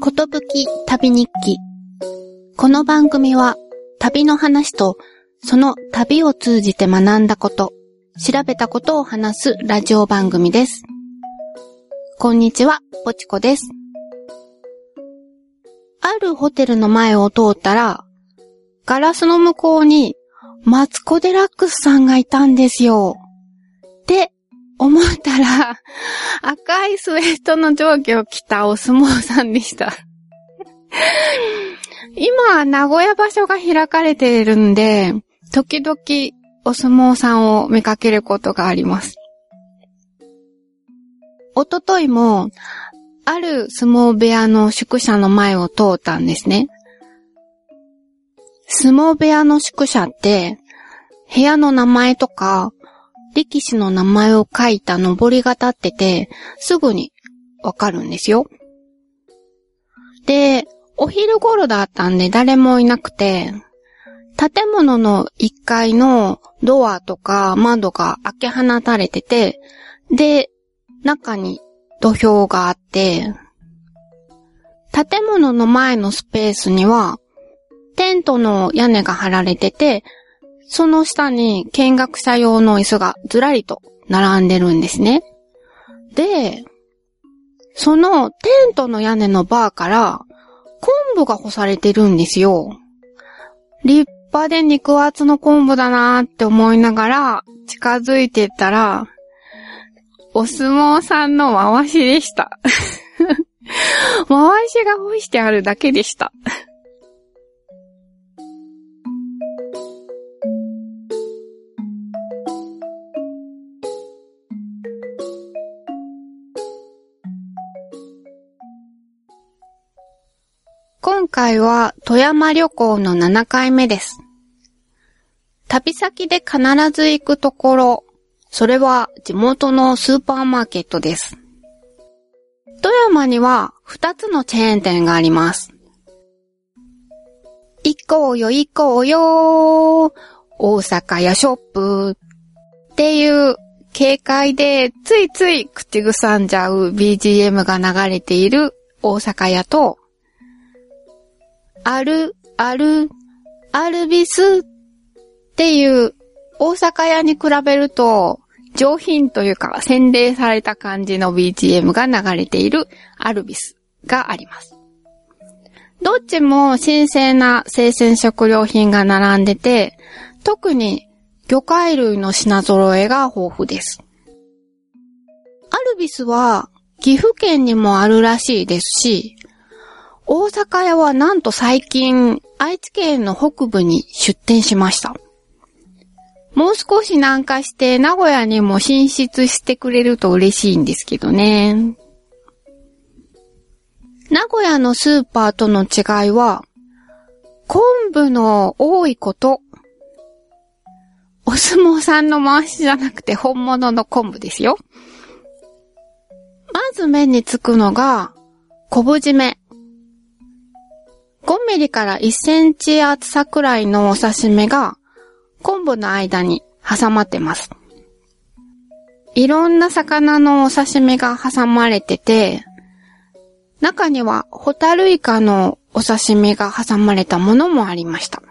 ことぶき旅日記。この番組は旅の話とその旅を通じて学んだこと、調べたことを話すラジオ番組です。こんにちは、ぽちこです。あるホテルの前を通ったら、ガラスの向こうにマツコデラックスさんがいたんですよ。って思ったら、赤いスウェットの上下を着たお相撲さんでした。今、名古屋場所が開かれているんで、時々お相撲さんを見かけることがあります。おとといも、ある相撲部屋の宿舎の前を通ったんですね。相撲部屋の宿舎って、部屋の名前とか、力士の名前を書いた上りが立ってて、すぐにわかるんですよ。で、お昼頃だったんで誰もいなくて、建物の1階のドアとか窓が開け放たれてて、で、中に土俵があって、建物の前のスペースには、テントの屋根が張られてて、その下に見学者用の椅子がずらりと並んでるんですね。で、そのテントの屋根のバーから昆布が干されてるんですよ。立派で肉厚の昆布だなーって思いながら近づいてったら、お相撲さんの回しでした。回しが干してあるだけでした。今回は富山旅行の7回目です。旅先で必ず行くところ、それは地元のスーパーマーケットです。富山には2つのチェーン店があります。行こうよ行こうよ大阪屋ショップっていう軽快でついつい口ぐさんじゃう BGM が流れている大阪屋と、ある、ある、アルビスっていう大阪屋に比べると上品というか洗練された感じの BGM が流れているアルビスがあります。どっちも新鮮な生鮮食料品が並んでて、特に魚介類の品揃えが豊富です。アルビスは岐阜県にもあるらしいですし、大阪屋はなんと最近愛知県の北部に出店しました。もう少し南下して名古屋にも進出してくれると嬉しいんですけどね。名古屋のスーパーとの違いは、昆布の多いこと。お相撲さんの回しじゃなくて本物の昆布ですよ。まず目につくのが、昆布締め。5ミリから1センチ厚さくらいのお刺身が昆布の間に挟まってます。いろんな魚のお刺身が挟まれてて、中にはホタルイカのお刺身が挟まれたものもありました。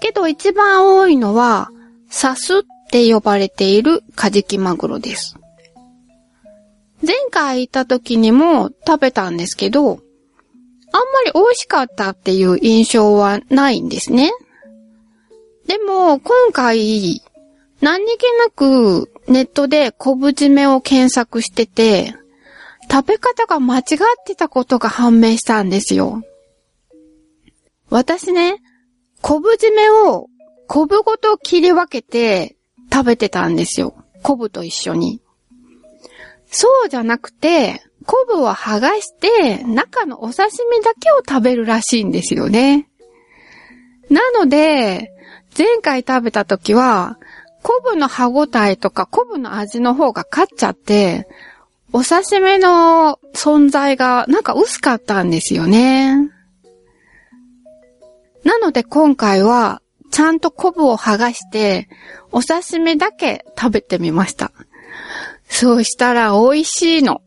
けど一番多いのは、サスって呼ばれているカジキマグロです。前回行った時にも食べたんですけど、あんまり美味しかったっていう印象はないんですね。でも、今回、何気なくネットで昆布締めを検索してて、食べ方が間違ってたことが判明したんですよ。私ね、昆布締めを昆布ごと切り分けて食べてたんですよ。昆布と一緒に。そうじゃなくて、昆布を剥がして、中のお刺身だけを食べるらしいんですよね。なので、前回食べた時は、昆布の歯ごたえとか昆布の味の方が勝っちゃって、お刺身の存在がなんか薄かったんですよね。なので今回は、ちゃんと昆布を剥がして、お刺身だけ食べてみました。そうしたら美味しいの。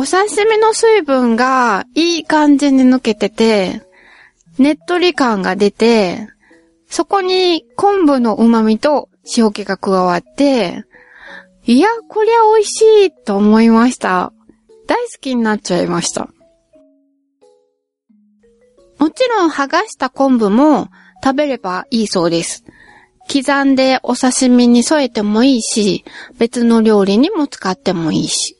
お刺身の水分がいい感じに抜けてて、ねっとり感が出て、そこに昆布の旨味と塩気が加わって、いや、こりゃ美味しいと思いました。大好きになっちゃいました。もちろん剥がした昆布も食べればいいそうです。刻んでお刺身に添えてもいいし、別の料理にも使ってもいいし。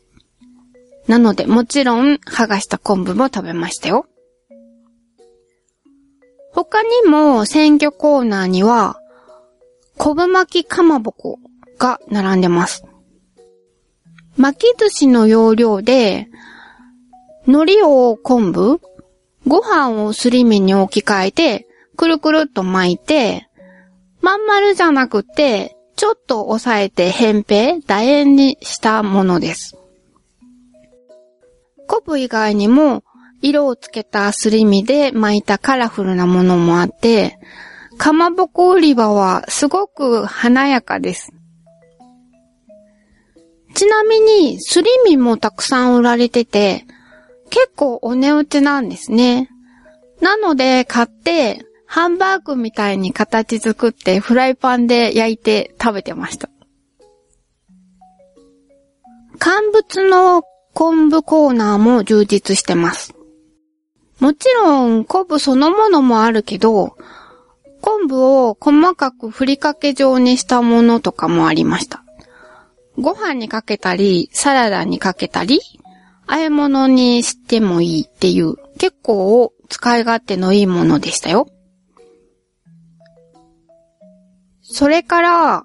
なので、もちろん剥がした昆布も食べましたよ。他にも鮮魚コーナーには、昆布巻きかまぼこが並んでます。巻き寿司の要領で、海苔を昆布、ご飯をすり身に置き換えて、くるくるっと巻いて、まん丸じゃなくて、ちょっと押さえて扁平、楕円にしたものです。昆布以外にも、色をつけたすり身で巻いたカラフルなものもあって、かまぼこ売り場はすごく華やかです。ちなみに、すり身もたくさん売られてて、結構お値打ちなんですね。なので、買って、ハンバーグみたいに形作ってフライパンで焼いて食べてました。乾物の昆布コーナーも充実してます。もちろん昆布そのものもあるけど、昆布を細かくふりかけ状にしたものとかもありました。ご飯にかけたり、サラダにかけたり、和え物にしてもいいっていう、結構使い勝手のいいものでしたよ。それから、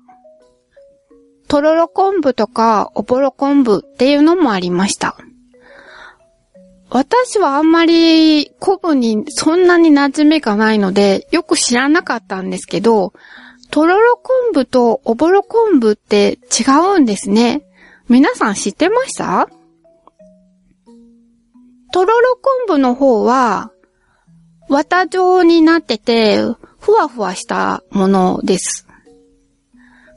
とろろ昆布とかおぼろ昆布っていうのもありました。私はあんまり昆布にそんなに馴染みがないので、よく知らなかったんですけど、とろろ昆布とおぼろ昆布って違うんですね。皆さん知ってました？とろろ昆布の方は、綿状になってて、ふわふわしたものです。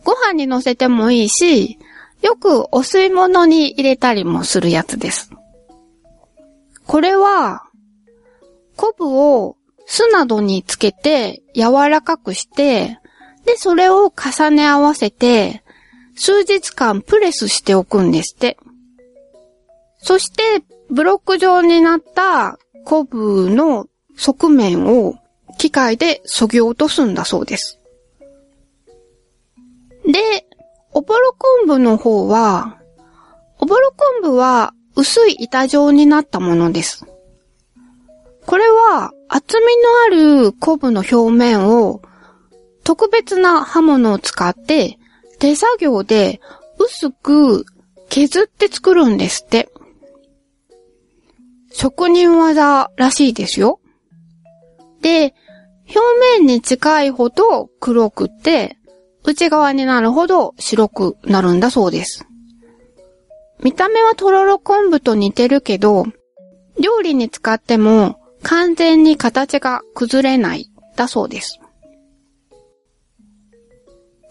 ご飯に乗せてもいいし、よくお吸い物に入れたりもするやつです。これは、昆布を酢などにつけて柔らかくして、で、それを重ね合わせて、数日間プレスしておくんですって。そして、ブロック状になった昆布の側面を機械で削ぎ落とすんだそうです。で、おぼろ昆布の方は、おぼろ昆布は薄い板状になったものです。これは厚みのある昆布の表面を特別な刃物を使って手作業で薄く削って作るんですって。職人技らしいですよ。で、表面に近いほど黒くて、内側になるほど白くなるんだそうです。見た目はとろろ昆布と似てるけど、料理に使っても完全に形が崩れないだそうです。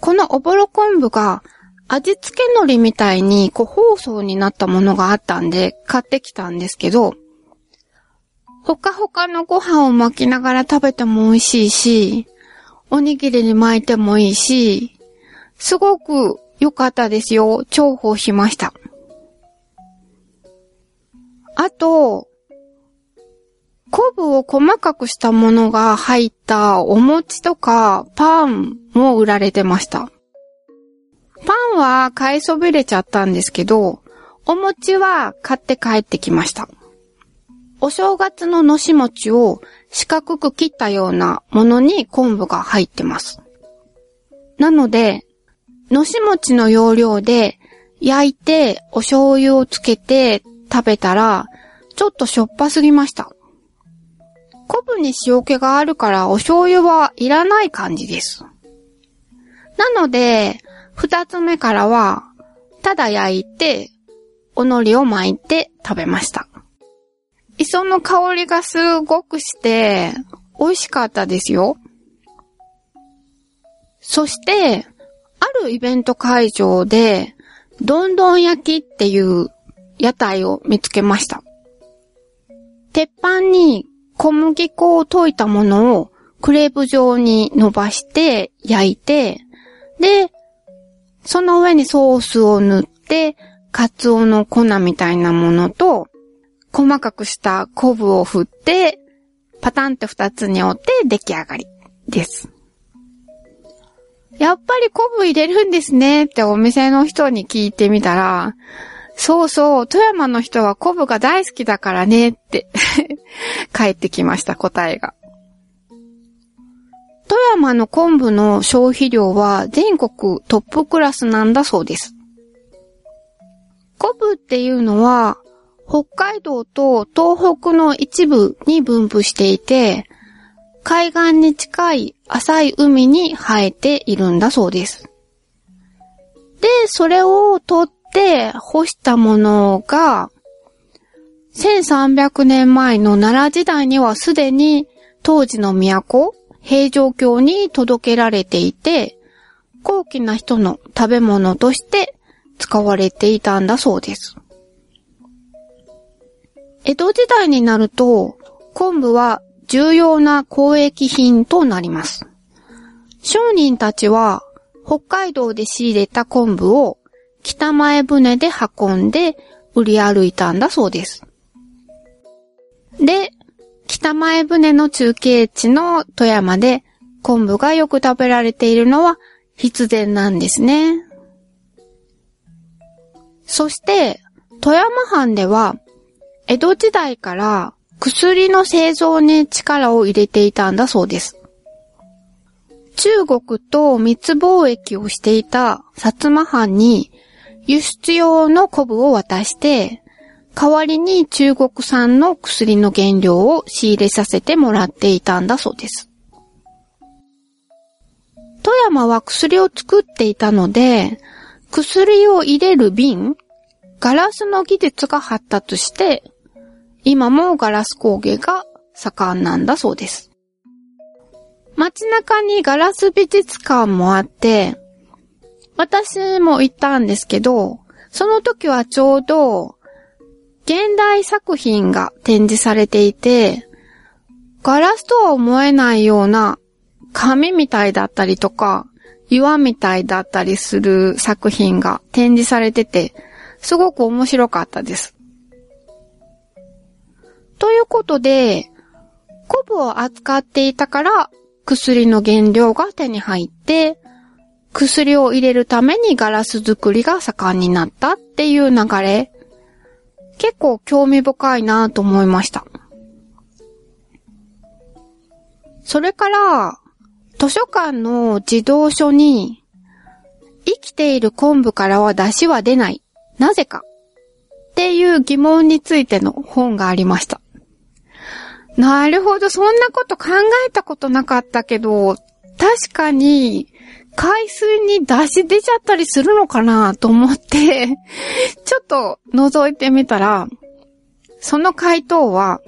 このおぼろ昆布が味付け海苔みたいに個包装になったものがあったんで買ってきたんですけど、ほかほかのご飯を巻きながら食べても美味しいし、おにぎりに巻いてもいいし、すごく良かったですよ。重宝しました。あと、昆布を細かくしたものが入ったお餅とかパンも売られてました。パンは買いそびれちゃったんですけど、お餅は買って帰ってきました。お正月ののし餅を四角く切ったようなものに昆布が入ってます。なので、のし餅の要領で焼いてお醤油をつけて食べたらちょっとしょっぱすぎました。昆布に塩気があるからお醤油はいらない感じです。なので、二つ目からは、ただ焼いて、お海苔を巻いて食べました。磯の香りがすごくして、美味しかったですよ。そして、あるイベント会場で、どんどん焼きっていう屋台を見つけました。鉄板に小麦粉を溶いたものをクレープ状に伸ばして焼いて、で、その上にソースを塗って、カツオの粉みたいなものと、細かくした昆布を振って、パタンって二つに折って出来上がりです。やっぱり昆布入れるんですねってお店の人に聞いてみたら、そうそう、富山の人は昆布が大好きだからねって 帰ってきました、答えが。富山の昆布の消費量は全国トップクラスなんだそうです。昆布っていうのは、北海道と東北の一部に分布していて、海岸に近い浅い海に生えているんだそうです。で、それを取って干したものが、1300年前の奈良時代にはすでに当時の都、平城京に届けられていて、高貴な人の食べ物として使われていたんだそうです。江戸時代になると、昆布は重要な交易品となります。商人たちは北海道で仕入れた昆布を北前船で運んで売り歩いたんだそうです。で、北前船の中継地の富山で昆布がよく食べられているのは必然なんですね。そして、富山藩では、江戸時代から薬の製造に力を入れていたんだそうです。中国と密貿易をしていた薩摩藩に輸出用の昆布を渡して、代わりに中国産の薬の原料を仕入れさせてもらっていたんだそうです。富山は薬を作っていたので、薬を入れる瓶、ガラスの技術が発達して、今もガラス工芸が盛んなんだそうです。街中にガラス美術館もあって、私も行ったんですけど、その時はちょうど現代作品が展示されていて、ガラスとは思えないような紙みたいだったりとか、岩みたいだったりする作品が展示されてて、すごく面白かったです。ということで、コブを扱っていたから薬の原料が手に入って、薬を入れるためにガラス作りが盛んになったっていう流れ、結構興味深いなと思いました。それから、図書館の児童書に、生きている昆布からは出汁は出ない。なぜかっていう疑問についての本がありました。なるほど、そんなこと考えたことなかったけど、確かに、海水に出し出ちゃったりするのかなと思って、ちょっと覗いてみたら、その回答は、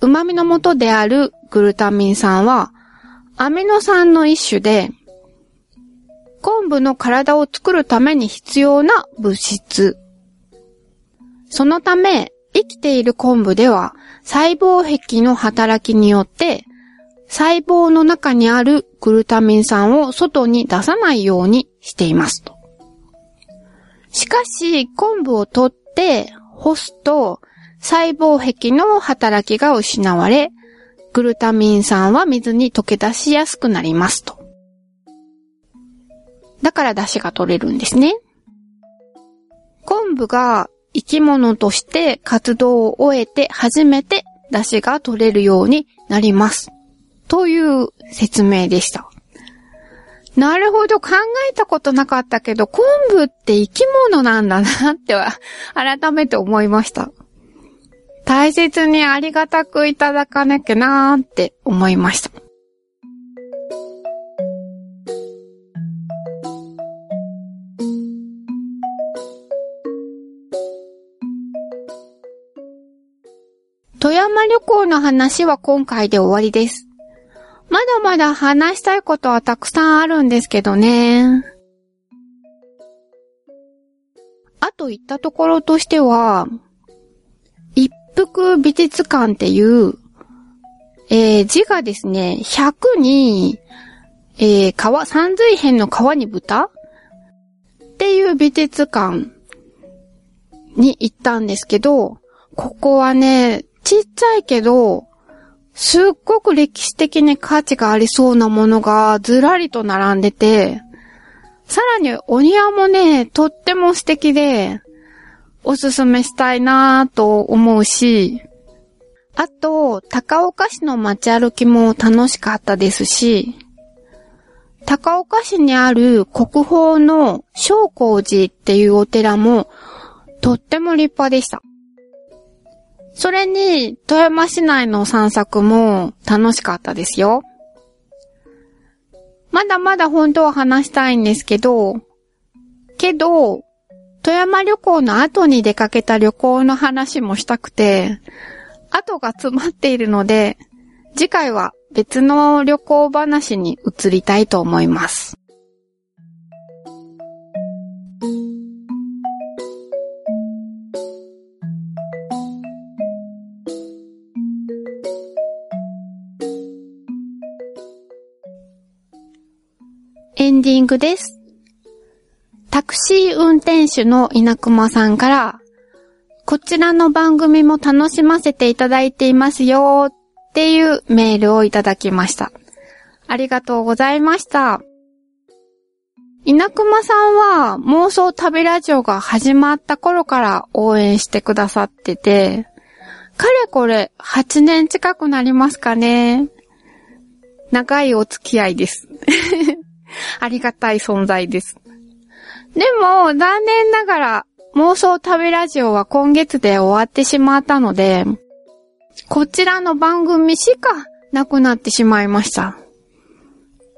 旨味の元であるグルタミン酸は、アミノ酸の一種で、昆布の体を作るために必要な物質。そのため、生きている昆布では細胞壁の働きによって細胞の中にあるグルタミン酸を外に出さないようにしていますと。しかし、昆布を取って干すと細胞壁の働きが失われ、グルタミン酸は水に溶け出しやすくなりますと。だから出汁が取れるんですね。昆布が生き物として活動を終えて初めて出汁が取れるようになります。という説明でした。なるほど、考えたことなかったけど、昆布って生き物なんだなっては、改めて思いました。大切にありがたくいただかなきゃなーって思いました。旅行の話は今回で終わりです。まだまだ話したいことはたくさんあるんですけどね。あと行ったところとしては、一服美術館っていう、えー、字がですね、100に、えー、川、三髄編の川に豚っていう美術館に行ったんですけど、ここはね、ちっちゃいけど、すっごく歴史的に価値がありそうなものがずらりと並んでて、さらにお庭もね、とっても素敵で、おすすめしたいなぁと思うし、あと、高岡市の街歩きも楽しかったですし、高岡市にある国宝の小光寺っていうお寺もとっても立派でした。それに、富山市内の散策も楽しかったですよ。まだまだ本当は話したいんですけど、けど、富山旅行の後に出かけた旅行の話もしたくて、後が詰まっているので、次回は別の旅行話に移りたいと思います。ンディングです。タクシー運転手の稲熊さんから、こちらの番組も楽しませていただいていますよっていうメールをいただきました。ありがとうございました。稲熊さんは妄想旅ラジオが始まった頃から応援してくださってて、かれこれ8年近くなりますかね。長いお付き合いです。ありがたい存在です。でも、残念ながら、妄想旅ラジオは今月で終わってしまったので、こちらの番組しかなくなってしまいました。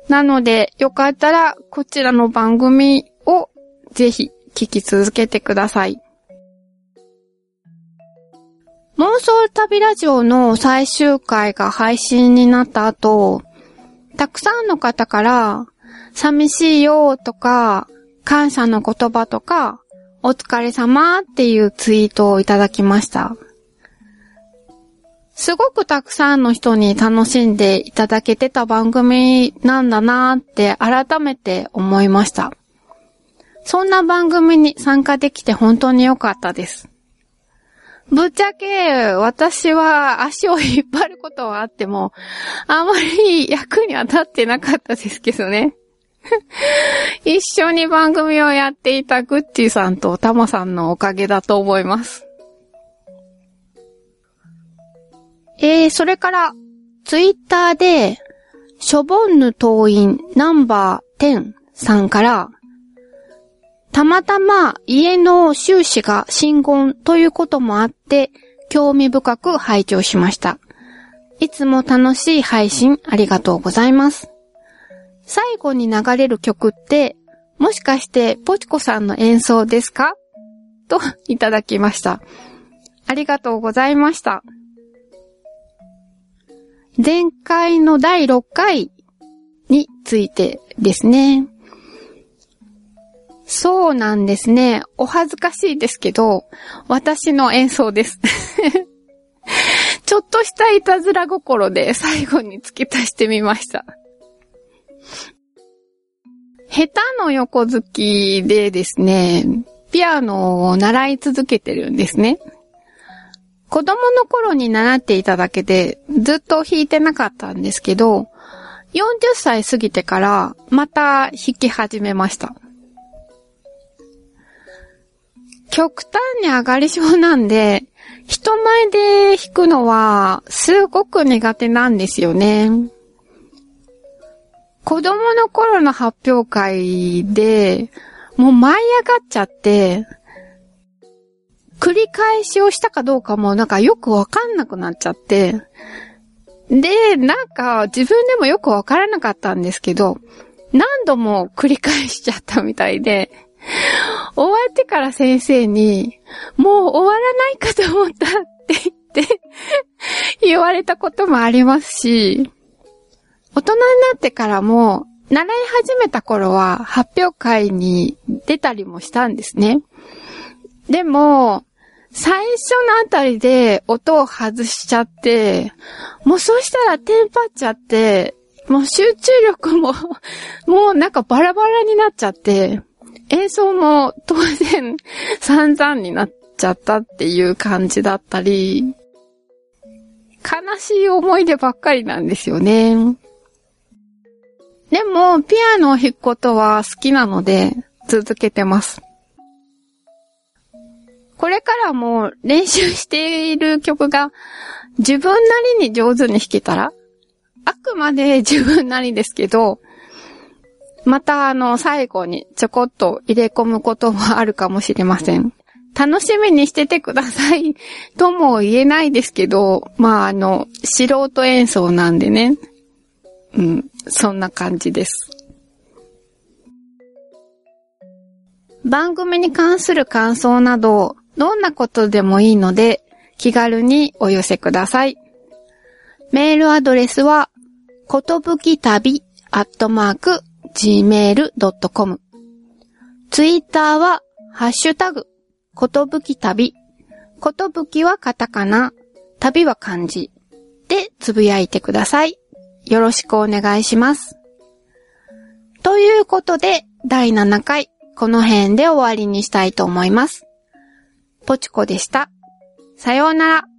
なので、よかったら、こちらの番組をぜひ聞き続けてください。妄想旅ラジオの最終回が配信になった後、たくさんの方から、寂しいよとか、感謝の言葉とか、お疲れ様っていうツイートをいただきました。すごくたくさんの人に楽しんでいただけてた番組なんだなーって改めて思いました。そんな番組に参加できて本当に良かったです。ぶっちゃけ、私は足を引っ張ることはあっても、あまり役には立ってなかったですけどね。一緒に番組をやっていたグッチさんとタマさんのおかげだと思います。えー、それから、ツイッターで、ショボンヌ党員ナンバー10さんから、たまたま家の収支が新言ということもあって、興味深く拝聴しました。いつも楽しい配信ありがとうございます。最後に流れる曲って、もしかしてポチコさんの演奏ですか？といただきました。ありがとうございました。前回の第6回についてですね。そうなんですね。お恥ずかしいですけど、私の演奏です。ちょっとしたいたずら心で最後に付け足してみました。下手の横好きでですね、ピアノを習い続けてるんですね。子供の頃に習っていただけでずっと弾いてなかったんですけど、40歳過ぎてからまた弾き始めました。極端に上がり症なんで、人前で弾くのはすごく苦手なんですよね。子供の頃の発表会で、もう舞い上がっちゃって、繰り返しをしたかどうかもなんかよくわかんなくなっちゃって、で、なんか自分でもよくわからなかったんですけど、何度も繰り返しちゃったみたいで、終わってから先生に、もう終わらないかと思ったって言って言われたこともありますし、大人になってからも、習い始めた頃は発表会に出たりもしたんですね。でも、最初のあたりで音を外しちゃって、もうそうしたらテンパっちゃって、もう集中力も もうなんかバラバラになっちゃって、演奏も当然散々になっちゃったっていう感じだったり、悲しい思い出ばっかりなんですよね。でも、ピアノを弾くことは好きなので、続けてます。これからも練習している曲が自分なりに上手に弾けたら、あくまで自分なりですけど、またあの最後にちょこっと入れ込むこともあるかもしれません。楽しみにしててください とも言えないですけど、まああの、素人演奏なんでね。うん、そんな感じです。番組に関する感想など、どんなことでもいいので、気軽にお寄せください。メールアドレスは、ことぶき旅アットマーク gmail.com。ツイッターは、ハッシュタグ、ことぶき旅。ことぶきはカタカナ、旅は漢字。で、つぶやいてください。よろしくお願いします。ということで、第7回、この辺で終わりにしたいと思います。ポチコでした。さようなら。